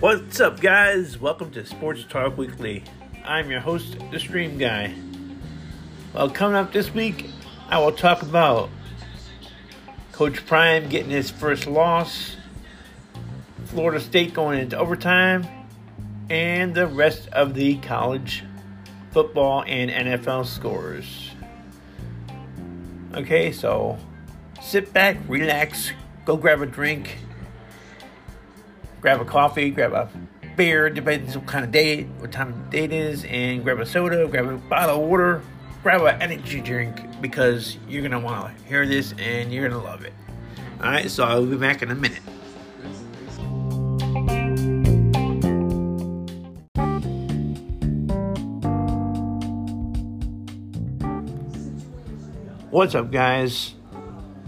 What's up, guys? Welcome to Sports Talk Weekly. I'm your host, The Stream Guy. Well, coming up this week, I will talk about Coach Prime getting his first loss, Florida State going into overtime, and the rest of the college football and NFL scores. Okay, so sit back, relax, go grab a drink grab a coffee, grab a beer, depends on what kind of day, what time of day it is, and grab a soda, grab a bottle of water, grab an energy drink because you're gonna want to hear this and you're gonna love it. All right, so I'll be back in a minute. What's up, guys?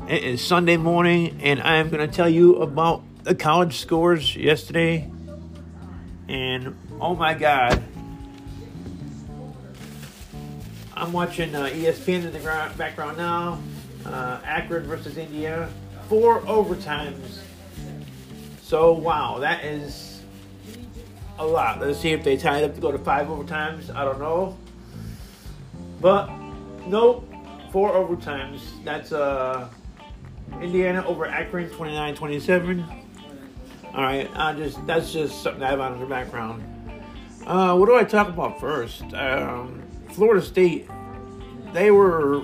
It is Sunday morning, and I am going to tell you about the college scores yesterday, and oh my god, I'm watching uh, ESPN in the background now. Uh, Akron versus Indiana, four overtimes. So wow, that is a lot. Let's see if they tie it up to go to five overtimes. I don't know, but nope, four overtimes. That's uh, Indiana over Akron, 29-27. All right, I just that's just something I have on the background. Uh, what do I talk about first? Um, Florida State, they were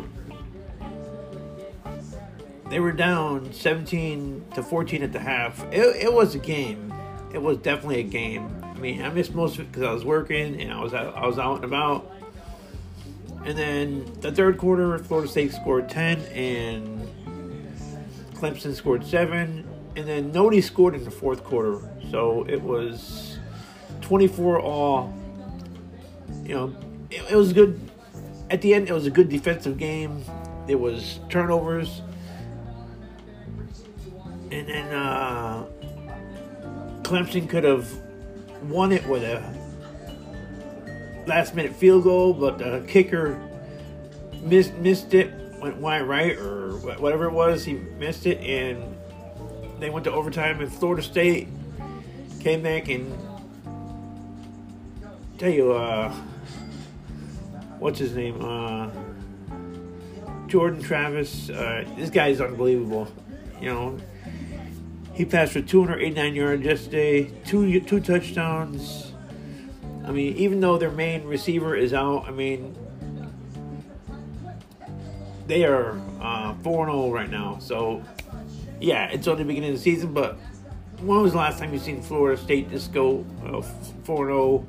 they were down 17 to 14 at the half. It, it was a game. It was definitely a game. I mean, I missed most of it because I was working and I was out, I was out and about. And then the third quarter, Florida State scored 10 and Clemson scored 7 and then nobody scored in the fourth quarter. So it was 24 all. You know, it, it was good. At the end, it was a good defensive game. It was turnovers, and then uh, Clemson could have won it with a last minute field goal, but the kicker missed missed it, went wide right or whatever it was. He missed it, and they went to overtime, and Florida State came back and tell you, uh, what's his name? Uh, Jordan Travis. Uh, this guy is unbelievable. You know, he passed for 289 yards yesterday, two two touchdowns. I mean, even though their main receiver is out, I mean, they are uh, 4 0 right now. So yeah, it's only the beginning of the season, but when was the last time you seen Florida State just go uh, 4 0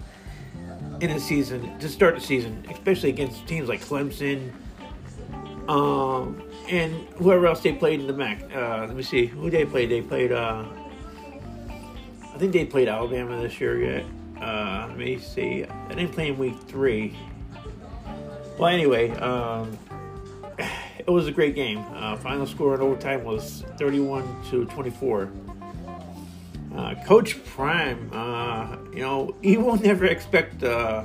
in a season to start the season, especially against teams like Clemson um, and whoever else they played in the MAC? Uh, let me see who they played. They played. Uh, I think they played Alabama this year yet. Uh, let me see. I didn't play in week three. Well, anyway, um, it was a great game. Uh, final score in overtime was 31 to 24. Uh, Coach Prime, uh, you know, he will never expect uh,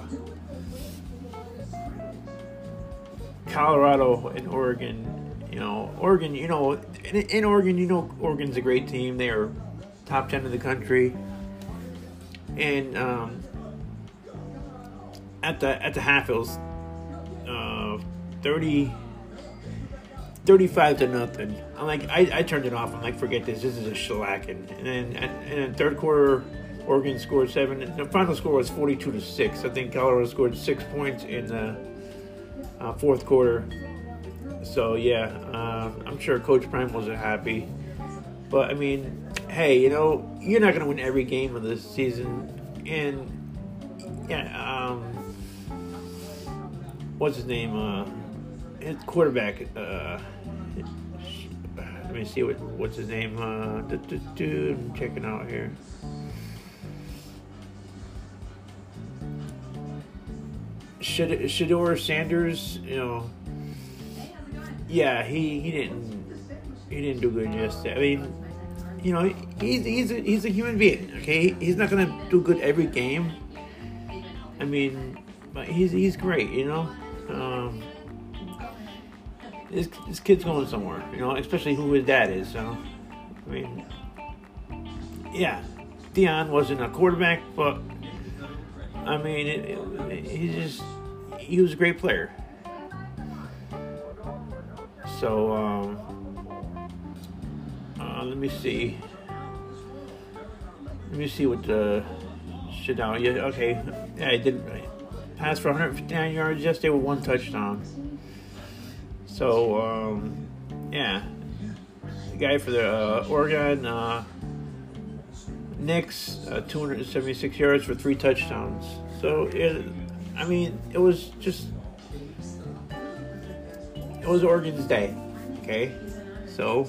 Colorado and Oregon. You know, Oregon, you know, in, in, Oregon, you know, Oregon's a great team. They are top 10 in the country. And um, at the at the half, it was uh, 30 35 to nothing. I'm like, I, I turned it off. I'm like, forget this. This is a shellacking. And then, and, then third quarter, Oregon scored seven. The final score was 42 to six. I think Colorado scored six points in the uh, fourth quarter. So yeah, uh, I'm sure Coach Prime wasn't happy. But I mean, hey, you know, you're not going to win every game of this season. And yeah, um, what's his name? Uh, quarterback. Uh, let me see what what's his name. Uh, I'm checking out here. Shedeur Sanders, you know, yeah, he, he didn't he didn't do good yesterday. I mean, you know, he's he's a, he's a human being. Okay, he's not gonna do good every game. I mean, but he's he's great. You know, um, this, this kid's going somewhere, you know, especially who his dad is. So, I mean, yeah, Deion wasn't a quarterback, but I mean, it, it, he just he was a great player. So, um, uh, let me see. Let me see what the shit down. Yeah, okay. Yeah, I did pass for 159 yards yesterday with one touchdown. So, um, yeah. The guy for the uh, Oregon, uh, Nix, uh, 276 yards for three touchdowns. So, it, I mean, it was just. It was Oregon's day. Okay? So,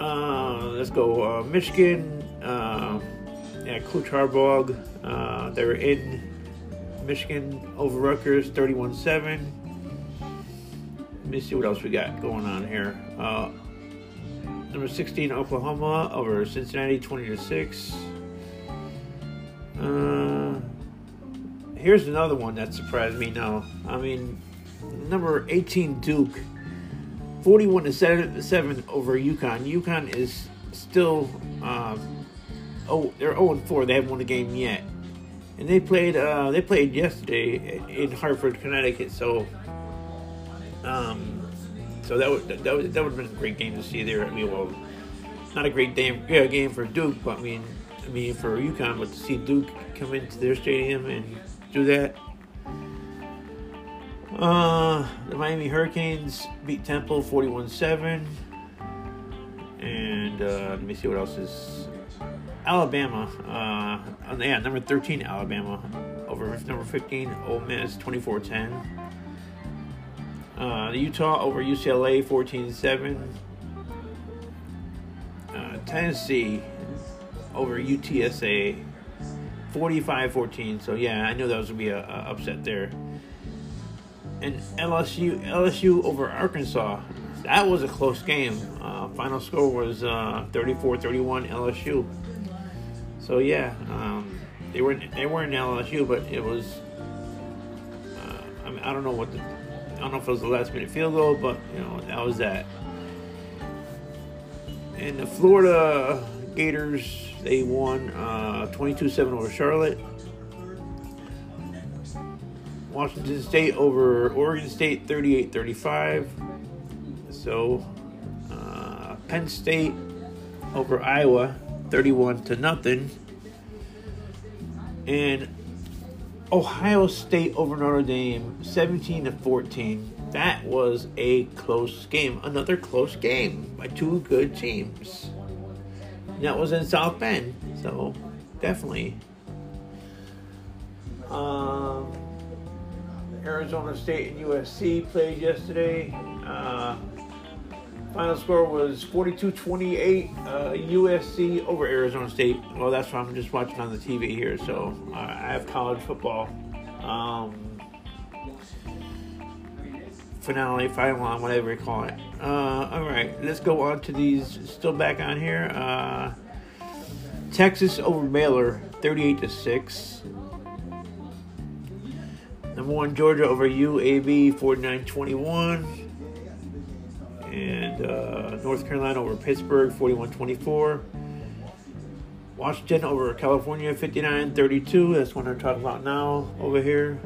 uh, let's go. Uh, Michigan, uh, yeah, Coach Harbaugh, uh, they were in Michigan over Rutgers 31 7. Let me see what else we got going on here. Uh, number 16, Oklahoma over Cincinnati 20 to 6. Uh, here's another one that surprised me now. I mean, number 18, Duke 41 to 7 over UConn. UConn is still um, oh they're 0 4. They haven't won a game yet, and they played uh, they played yesterday in Hartford, Connecticut. So um, so that would that would that would have been a great game to see there. I mean, well, not a great game yeah, game for Duke, but I mean I mean for UConn, but to see Duke come into their stadium and do that. Uh, the Miami Hurricanes beat Temple 41 7. And uh, let me see what else is. Alabama, uh, yeah, number 13, Alabama, over number 15, Ole Miss 24 10. Uh, Utah over UCLA 14 7. Uh, Tennessee over UTSA 45 14. So, yeah, I knew that was going to be a, a upset there and LSU LSU over Arkansas. That was a close game. Uh, final score was uh, 34-31 LSU. So yeah, um, they were they were in LSU, but it was. Uh, I mean, I don't know what the, I don't know if it was the last minute field goal, but you know that was that. And the Florida Gators they won 22-7 uh, over Charlotte. Washington State over Oregon State 38 35. So, uh, Penn State over Iowa 31 to nothing. And Ohio State over Notre Dame 17 to 14. That was a close game. Another close game by two good teams. And that was in South Bend. So, definitely. Um, Arizona State and USC played yesterday. Uh, final score was 42-28 uh, USC over Arizona State. Well, that's why I'm just watching on the TV here. So uh, I have college football um, finale, final, on, whatever you call it. Uh, all right, let's go on to these. Still back on here. Uh, Texas over Baylor, 38 to six. Number one, Georgia over UAB, 49-21. And uh, North Carolina over Pittsburgh, 41-24. Washington over California, 59-32. That's what they're talking about now over here.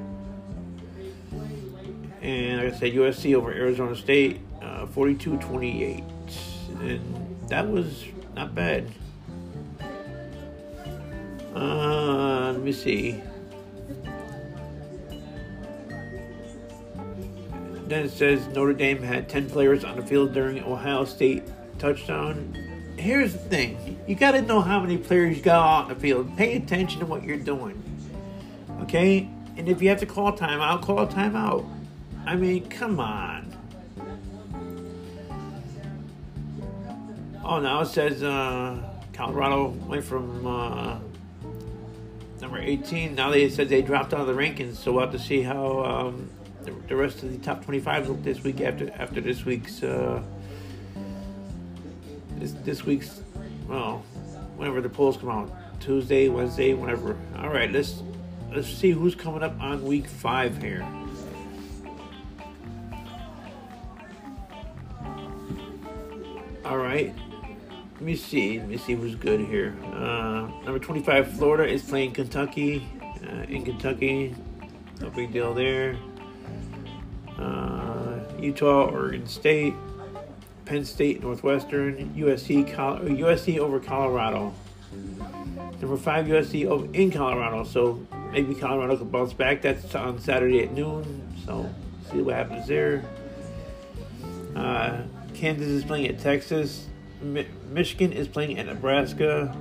And like I said, USC over Arizona State, uh, 42-28. And that was not bad. Uh, let me see. Then it says Notre Dame had 10 players on the field during Ohio State touchdown. Here's the thing you got to know how many players you got on the field. Pay attention to what you're doing. Okay? And if you have to call timeout, call timeout. I mean, come on. Oh, now it says uh, Colorado went from uh, number 18. Now they said they dropped out of the rankings, so we'll have to see how um, the, the rest of the top 25s look this week after after this week's uh, this this week's well whenever the polls come out Tuesday Wednesday whenever. All right let's let's see who's coming up on week five here. All right let me see let me see who's good here. Uh, number 25 Florida is playing Kentucky. Uh, in Kentucky no big deal there. Uh, Utah, Oregon State, Penn State, Northwestern, USC, Col- USC over Colorado. Number five, USC over in Colorado. So maybe Colorado could bounce back. That's on Saturday at noon. So see what happens there. Uh, Kansas is playing at Texas. Mi- Michigan is playing at Nebraska.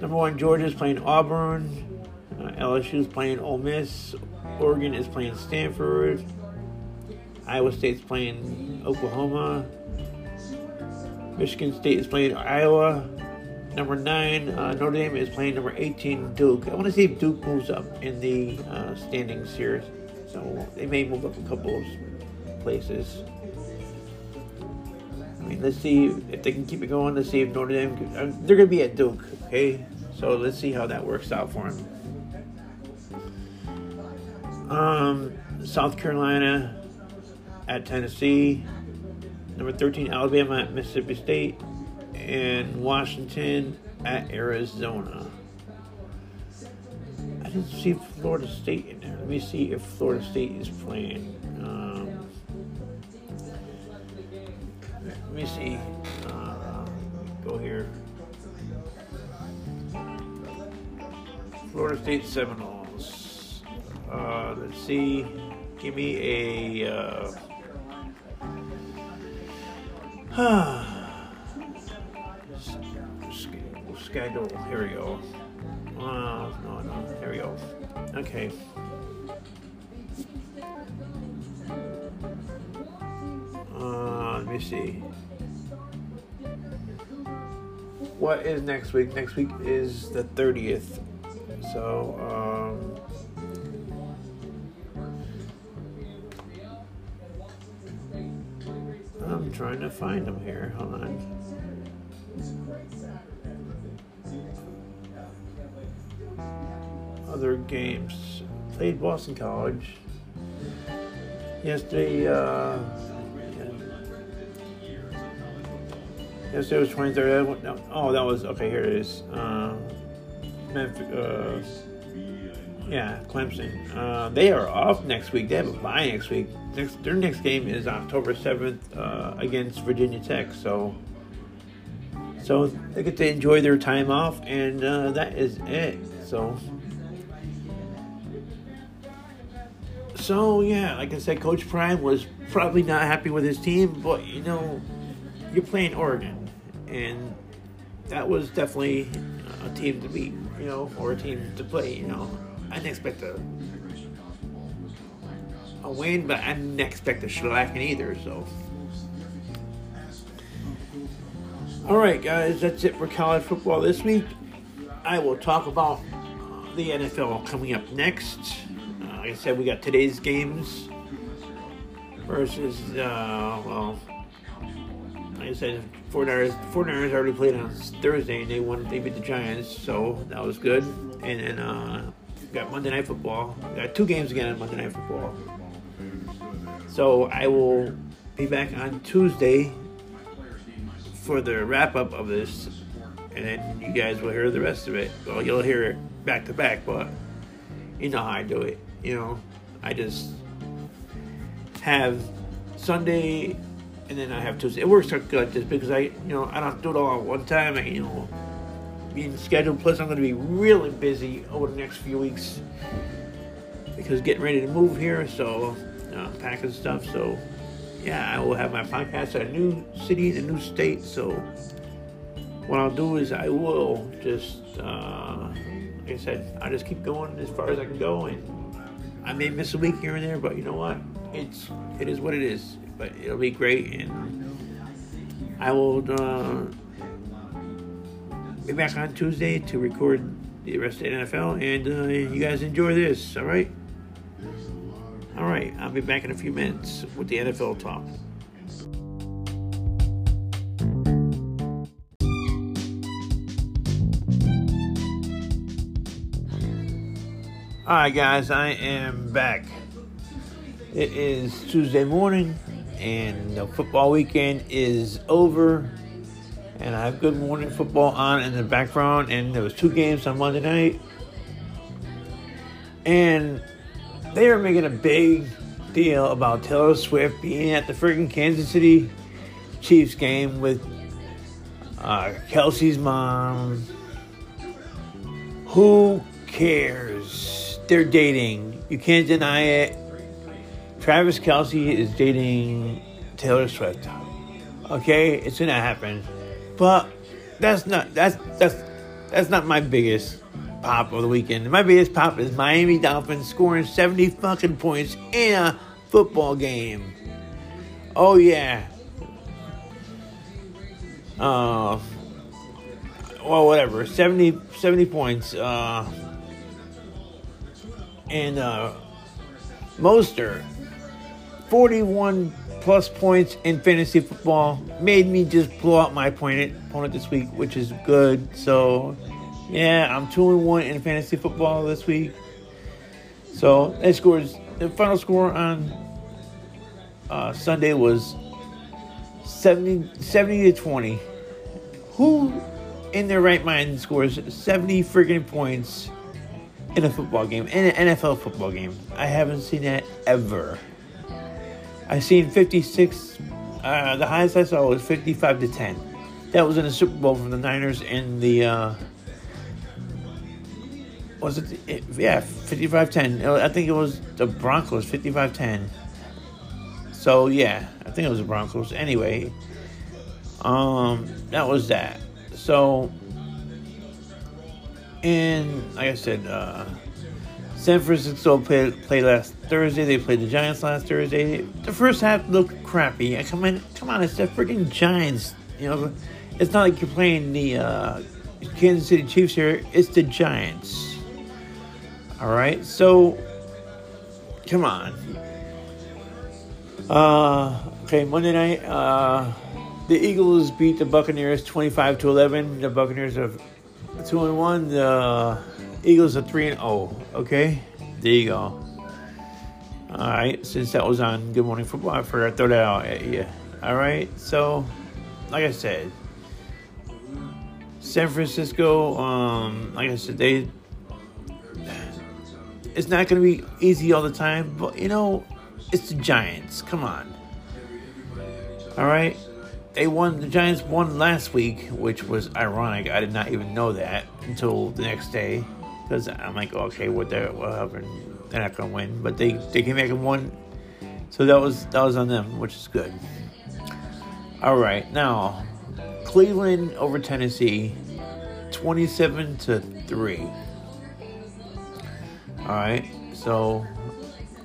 Number one, Georgia is playing Auburn. Uh, LSU is playing Ole Miss. Oregon is playing Stanford. Iowa State's playing Oklahoma. Michigan State is playing Iowa. Number nine, uh, Notre Dame is playing number 18, Duke. I want to see if Duke moves up in the uh, standings here. So they may move up a couple of places. I mean, let's see if they can keep it going. Let's see if Notre Dame. Uh, they're going to be at Duke, okay? So let's see how that works out for them. Um, South Carolina at Tennessee. Number 13, Alabama at Mississippi State. And Washington at Arizona. I didn't see Florida State in there. Let me see if Florida State is playing. Um, let me see. Uh, go here. Florida State Seminoles. Let's see. Give me a. Uh, schedule. Here we go. Uh, no, no. Here we go. Okay. Uh, let me see. What is next week? Next week is the 30th. So, um, trying to find them here. Hold on. Other games. Played Boston College. Yesterday, uh, yesterday was 23rd. No, oh, that was, okay, here it is. Uh, Memphis, uh, yeah, Clemson. Uh, they are off next week. They have a bye next week. Next, their next game is October seventh uh, against Virginia Tech. So, so they get to enjoy their time off, and uh, that is it. So, so yeah, like I said, Coach Prime was probably not happy with his team, but you know, you're playing Oregon, and that was definitely a team to beat, you know, or a team to play, you know. I didn't expect a a win, but I didn't expect a shellacking either. So, all right, guys, that's it for college football this week. I will talk about the NFL coming up next. Uh, like I said, we got today's games versus uh, well, like I said, 49ers, 49ers already played on Thursday and they won. They beat the Giants, so that was good. And then uh, got Monday Night Football. Got two games again on Monday Night Football. So I will be back on Tuesday for the wrap up of this, and then you guys will hear the rest of it. Well, you'll hear it back to back, but you know how I do it. You know, I just have Sunday and then I have Tuesday. It works out good this because I, you know, I don't do it all at one time. I, you know, being scheduled. Plus, I'm going to be really busy over the next few weeks because getting ready to move here, so uh, packing stuff. So, yeah, I will have my podcast at a new city, in a new state. So, what I'll do is I will just, uh, like I said, I just keep going as far as I can go, and I may miss a week here and there, but you know what? It's it is what it is. But it'll be great, and I will. Uh, be back on Tuesday to record the rest of the NFL, and uh, you guys enjoy this, all right? All right, I'll be back in a few minutes with the NFL talk. All right, guys, I am back. It is Tuesday morning, and the football weekend is over. And I have Good Morning Football on in the background, and there was two games on Monday night, and they are making a big deal about Taylor Swift being at the freaking Kansas City Chiefs game with uh, Kelce's mom. Who cares? They're dating. You can't deny it. Travis Kelce is dating Taylor Swift. Okay, it's gonna happen. But that's not that's that's that's not my biggest pop of the weekend. My biggest pop is Miami Dolphins scoring 70 fucking points in a football game. Oh yeah. Uh well whatever. 70 70 points. Uh and uh Mostert 41 plus points in fantasy football made me just blow out my opponent opponent this week, which is good. So, yeah, I'm two and one in fantasy football this week. So, that scores the final score on uh, Sunday was 70, 70 to 20. Who in their right mind scores 70 freaking points in a football game, in an NFL football game? I haven't seen that ever. I've seen 56. Uh, the highest I saw was 55 to 10. That was in the Super Bowl from the Niners and the. Uh, was it? it yeah, 55 10. I think it was the Broncos, 55 10. So, yeah, I think it was the Broncos. Anyway, um, that was that. So, and like I said, uh, San Francisco played, played last Thursday. They played the Giants last Thursday. The first half looked crappy. I come on, come on, it's the freaking Giants. You know, it's not like you're playing the uh, Kansas City Chiefs here. It's the Giants. All right, so come on. Uh, okay, Monday night. Uh, the Eagles beat the Buccaneers twenty-five to eleven. The Buccaneers are two and one. The Eagles are three and oh. Okay, there you go. All right, since that was on Good Morning Football, I forgot to throw that out at you. All right, so like I said, San Francisco. Um, like I said, they. It's not going to be easy all the time, but you know, it's the Giants. Come on. All right, they won. The Giants won last week, which was ironic. I did not even know that until the next day because I'm like, okay, what the what happened? They're not gonna win, but they they came back and won. So that was that was on them, which is good. All right, now Cleveland over Tennessee, twenty-seven to three. All right, so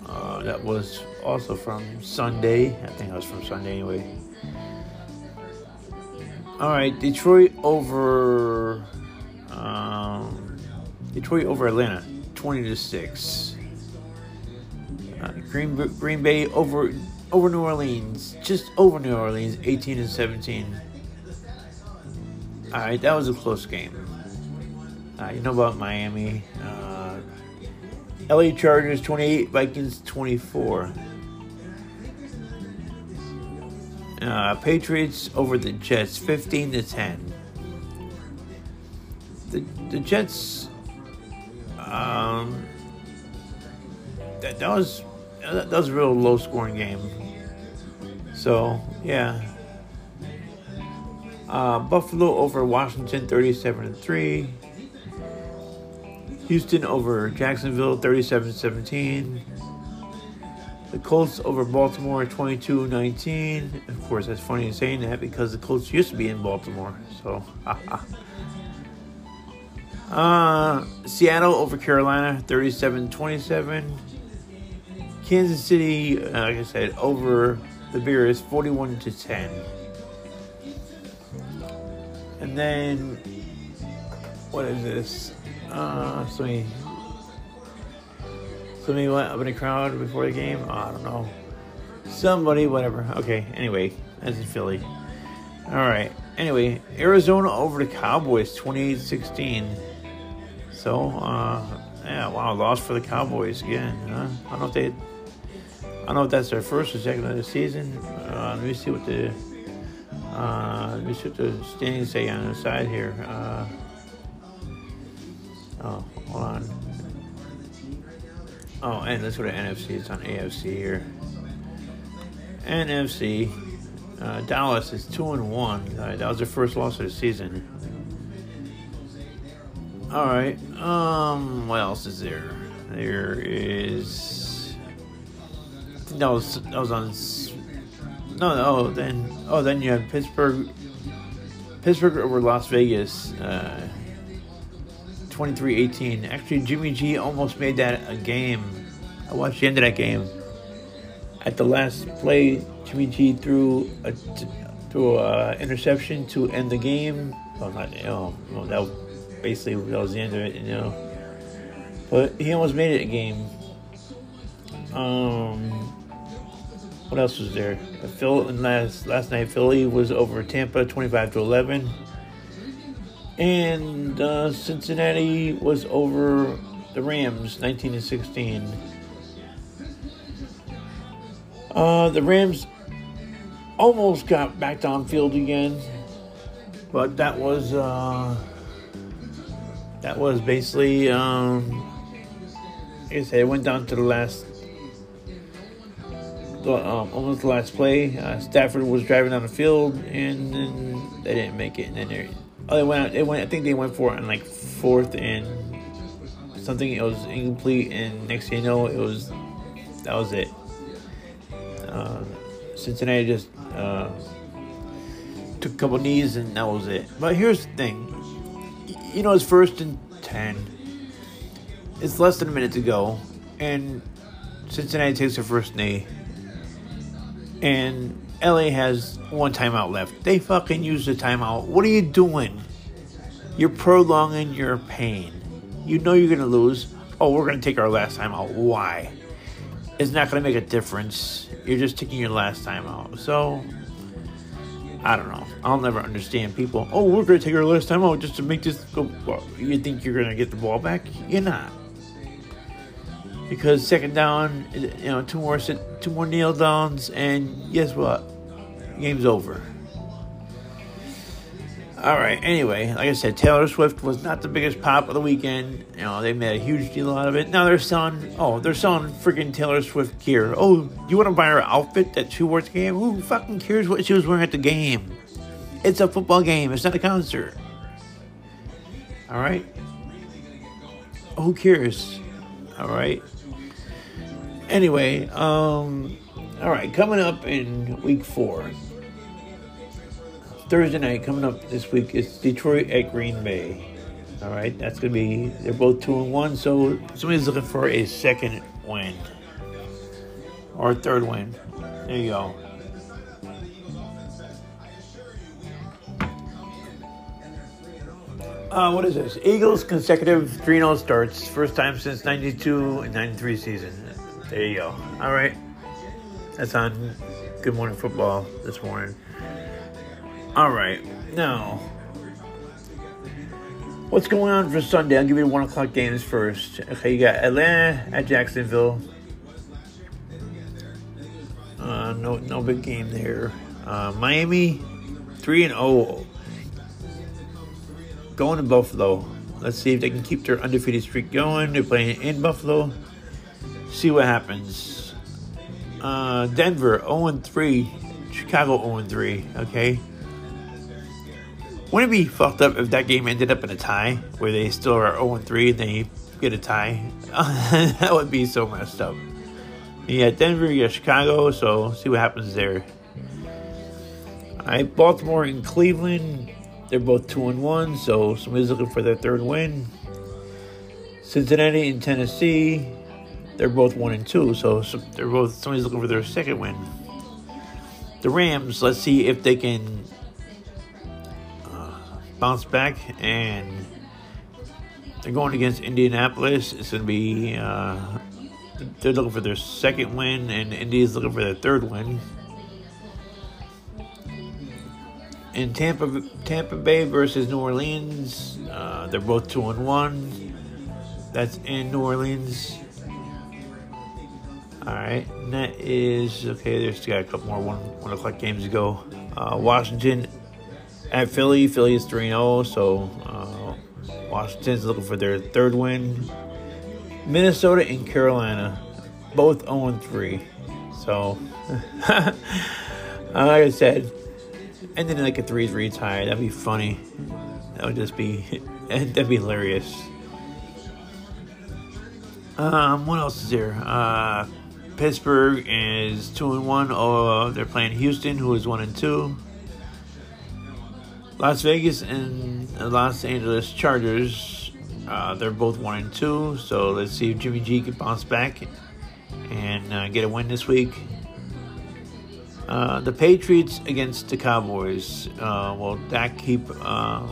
uh, that was also from Sunday. I think it was from Sunday anyway. All right, Detroit over. Um, Detroit over Atlanta, 20 to 6. Uh, Green Green Bay over over New Orleans, just over New Orleans, 18 to 17. All right, that was a close game. Uh, you know about Miami. Uh, LA Chargers 28, Vikings 24. Uh, Patriots over the Jets 15 to 10. The, the Jets um, that, that was that, was a real low scoring game. So yeah. Uh, Buffalo over Washington 37 and 3. Houston over Jacksonville 37 17. The Colts over Baltimore 22 19. Of course, that's funny saying that because the Colts used to be in Baltimore. So, Uh, Seattle over Carolina, 37-27. Kansas City, uh, like I said, over the Bears, 41 to 10. And then, what is this? Uh, somebody, somebody went up in the crowd before the game. Oh, I don't know. Somebody, whatever. Okay. Anyway, that's in Philly. All right. Anyway, Arizona over the Cowboys, 28-16. So, uh, yeah, wow, loss for the Cowboys again. Huh? I don't know if they. I don't know if that's their first or second of the season. Uh, let me see what the uh, let me see what the standings say on the side here. Uh, oh, hold on. Oh, and let's go to NFC. It's on AFC here. NFC. Uh, Dallas is two and one. Uh, that was their first loss of the season. All right. Um. What else is there? There is. I think that was that was on. No, no. Then oh, then you have Pittsburgh. Pittsburgh over Las Vegas. Uh, 23-18. Actually, Jimmy G almost made that a game. I watched the end of that game. At the last play, Jimmy G threw a threw a interception to end the game. Well, not you know, well, that basically that was the end of it, you know. But he almost made it a game. Um, what else was there? Phil last last night, Philly was over Tampa, twenty-five to eleven, and uh, Cincinnati was over the Rams, nineteen to sixteen. Uh, the Rams almost got back on field again, but that was uh, that was basically um, like I said, it went down to the last, um, almost the last play. Uh, Stafford was driving down the field, and they didn't make it. And then oh, they went, they went. I think they went for it on like fourth and something. It was incomplete, and next thing you know, it was that was it. Uh, Cincinnati just uh, took a couple knees, and that was it. But here's the thing, you know, it's first and ten. It's less than a minute to go, and Cincinnati takes their first knee, and LA has one timeout left. They fucking use the timeout. What are you doing? You're prolonging your pain. You know you're gonna lose. Oh, we're gonna take our last time out. Why? It's not gonna make a difference. You're just taking your last time out. So I don't know. I'll never understand people. Oh, we're gonna take our last time out just to make this go. Well, you think you're gonna get the ball back? You're not. Because second down, you know, two more two more kneel downs, and guess what? Game's over. All right. Anyway, like I said, Taylor Swift was not the biggest pop of the weekend. You know, they made a huge deal out of it. Now they're selling. Oh, they're selling freaking Taylor Swift gear. Oh, you want to buy her outfit that she wore at the game? Who fucking cares what she was wearing at the game? It's a football game. It's not a concert. All right. Who cares? All right. Anyway, um, all right. Coming up in week four. Thursday night coming up this week is Detroit at Green Bay. All right, that's gonna be they're both two and one, so somebody's looking for a second win or a third win. There you go. Uh, what is this? Eagles consecutive 3 0 starts. First time since 92 and 93 season. There you go. All right. That's on Good Morning Football this morning. All right, now what's going on for Sunday? I'll give you one o'clock games first. Okay, you got Atlanta at Jacksonville. Uh, no, no big game there. Uh, Miami, three and zero, oh. going to Buffalo. Let's see if they can keep their undefeated streak going. They're playing in Buffalo. See what happens. Uh, Denver 0 and 3. Chicago 0 and 3. Okay. Wouldn't it be fucked up if that game ended up in a tie where they still are 0 3 and they get a tie? that would be so messed up. Got Denver, you got Chicago, so see what happens there. Alright, Baltimore and Cleveland, they're both 2 and 1, so somebody's looking for their third win. Cincinnati and Tennessee, they're both 1 and 2, so they're both somebody's looking for their second win. The Rams, let's see if they can bounce back and they're going against Indianapolis. It's going to be uh, they're looking for their second win, and Indy's looking for their third win. In Tampa, Tampa Bay versus New Orleans, uh, they're both two and one. That's in New Orleans. All right, and that is okay. There's got a couple more one one o'clock games to go. Uh, Washington at Philly. Philly is three zero, so uh, Washington's looking for their third win. Minnesota and Carolina, both 0 3. So, like I said, ending like a three three tie. That'd be funny. That would just be that'd be hilarious. Um, what else is there? Uh, Pittsburgh is two and one. Oh, they're playing Houston, who is one and two. Las Vegas and Los Angeles Chargers, uh, they're both one and two. So let's see if Jimmy G can bounce back and uh, get a win this week. Uh, the Patriots against the Cowboys. Uh, will Dak keep? Uh,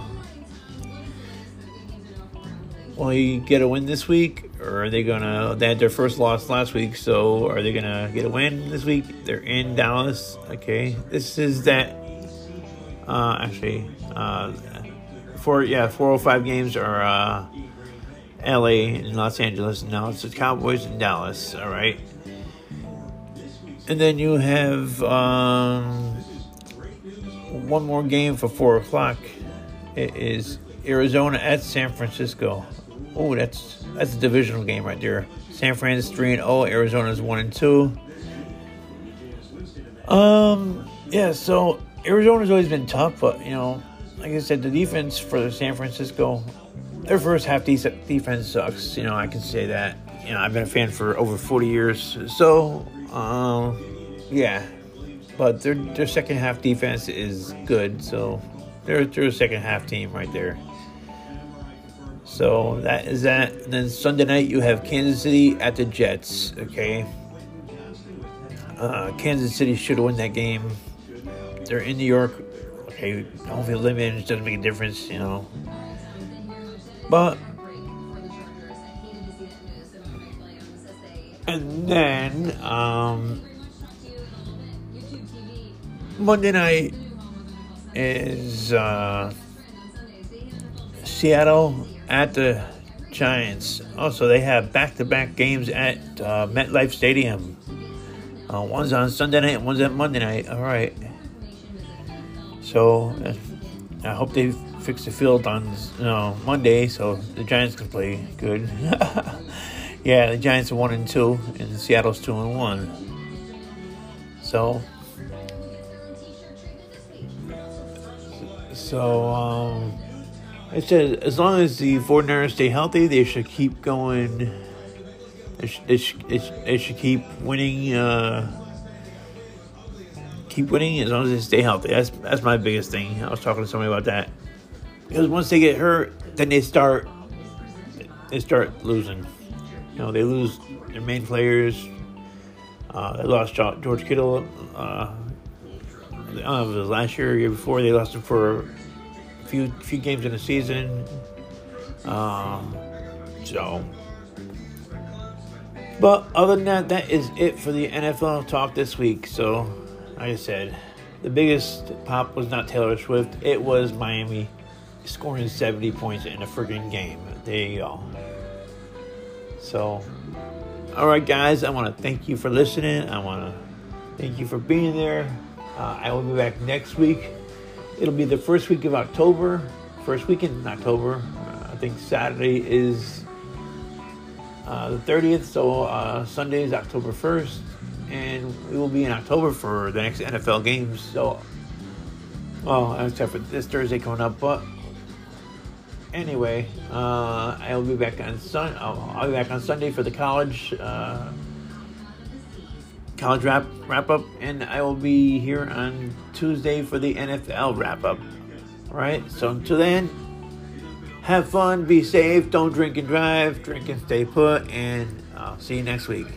will he get a win this week? or are they gonna? They had their first loss last week, so are they gonna get a win this week? They're in Dallas. Okay, this is that. Uh, actually, uh, four yeah, four or five games are uh, L.A. and Los Angeles. Now it's the Cowboys in Dallas. All right, and then you have um, one more game for four o'clock. It is Arizona at San Francisco. Oh, that's that's a divisional game right there. San Francisco three and zero. Oh, Arizona's one and two. Um, yeah. So Arizona's always been tough, but you know, like I said, the defense for San Francisco, their first half defense sucks. You know, I can say that. You know, I've been a fan for over forty years. So, um, yeah. But their their second half defense is good. So they're they're a second half team right there. So that is that. And then Sunday night you have Kansas City at the Jets. Okay. Uh, Kansas City should win that game. They're in New York. Okay, hopefully eliminated doesn't make a difference, you know. But and then um, Monday night is uh, Seattle at the Giants. Also, they have back-to-back games at uh, MetLife Stadium. Uh, one's on Sunday night, one's at Monday night. All right. So uh, I hope they fix the field on you know, Monday so the Giants can play good. yeah, the Giants are one and two, and Seattle's two and one. So. So um, I said, as long as the 49ers stay healthy, they should keep going. They should, they should, they should keep winning. Uh, keep winning as long as they stay healthy. That's that's my biggest thing. I was talking to somebody about that because once they get hurt, then they start they start losing. You know, they lose their main players. Uh, they lost George Kittle. Uh, I don't know if it was last year or year before. They lost him for a few few games in the season. Um, so, but other than that, that is it for the NFL talk this week. So, like I said, the biggest pop was not Taylor Swift; it was Miami scoring 70 points in a freaking game. There you go. So, all right, guys, I want to thank you for listening. I want to thank you for being there. Uh, I will be back next week It'll be the first week of October, first weekend in October. Uh, I think Saturday is uh, the 30th, so uh, Sunday is October 1st, and we will be in October for the next NFL games. So, well, except for this Thursday coming up, but anyway, uh, I'll be back on Sun. I'll, I'll, be back on Sunday for the college uh, college wrap wrap up, and I will be here on Tuesday for the NFL wrap up. All right. So until then, have fun, be safe, don't drink and drive, drink and stay put, and I'll see you next week.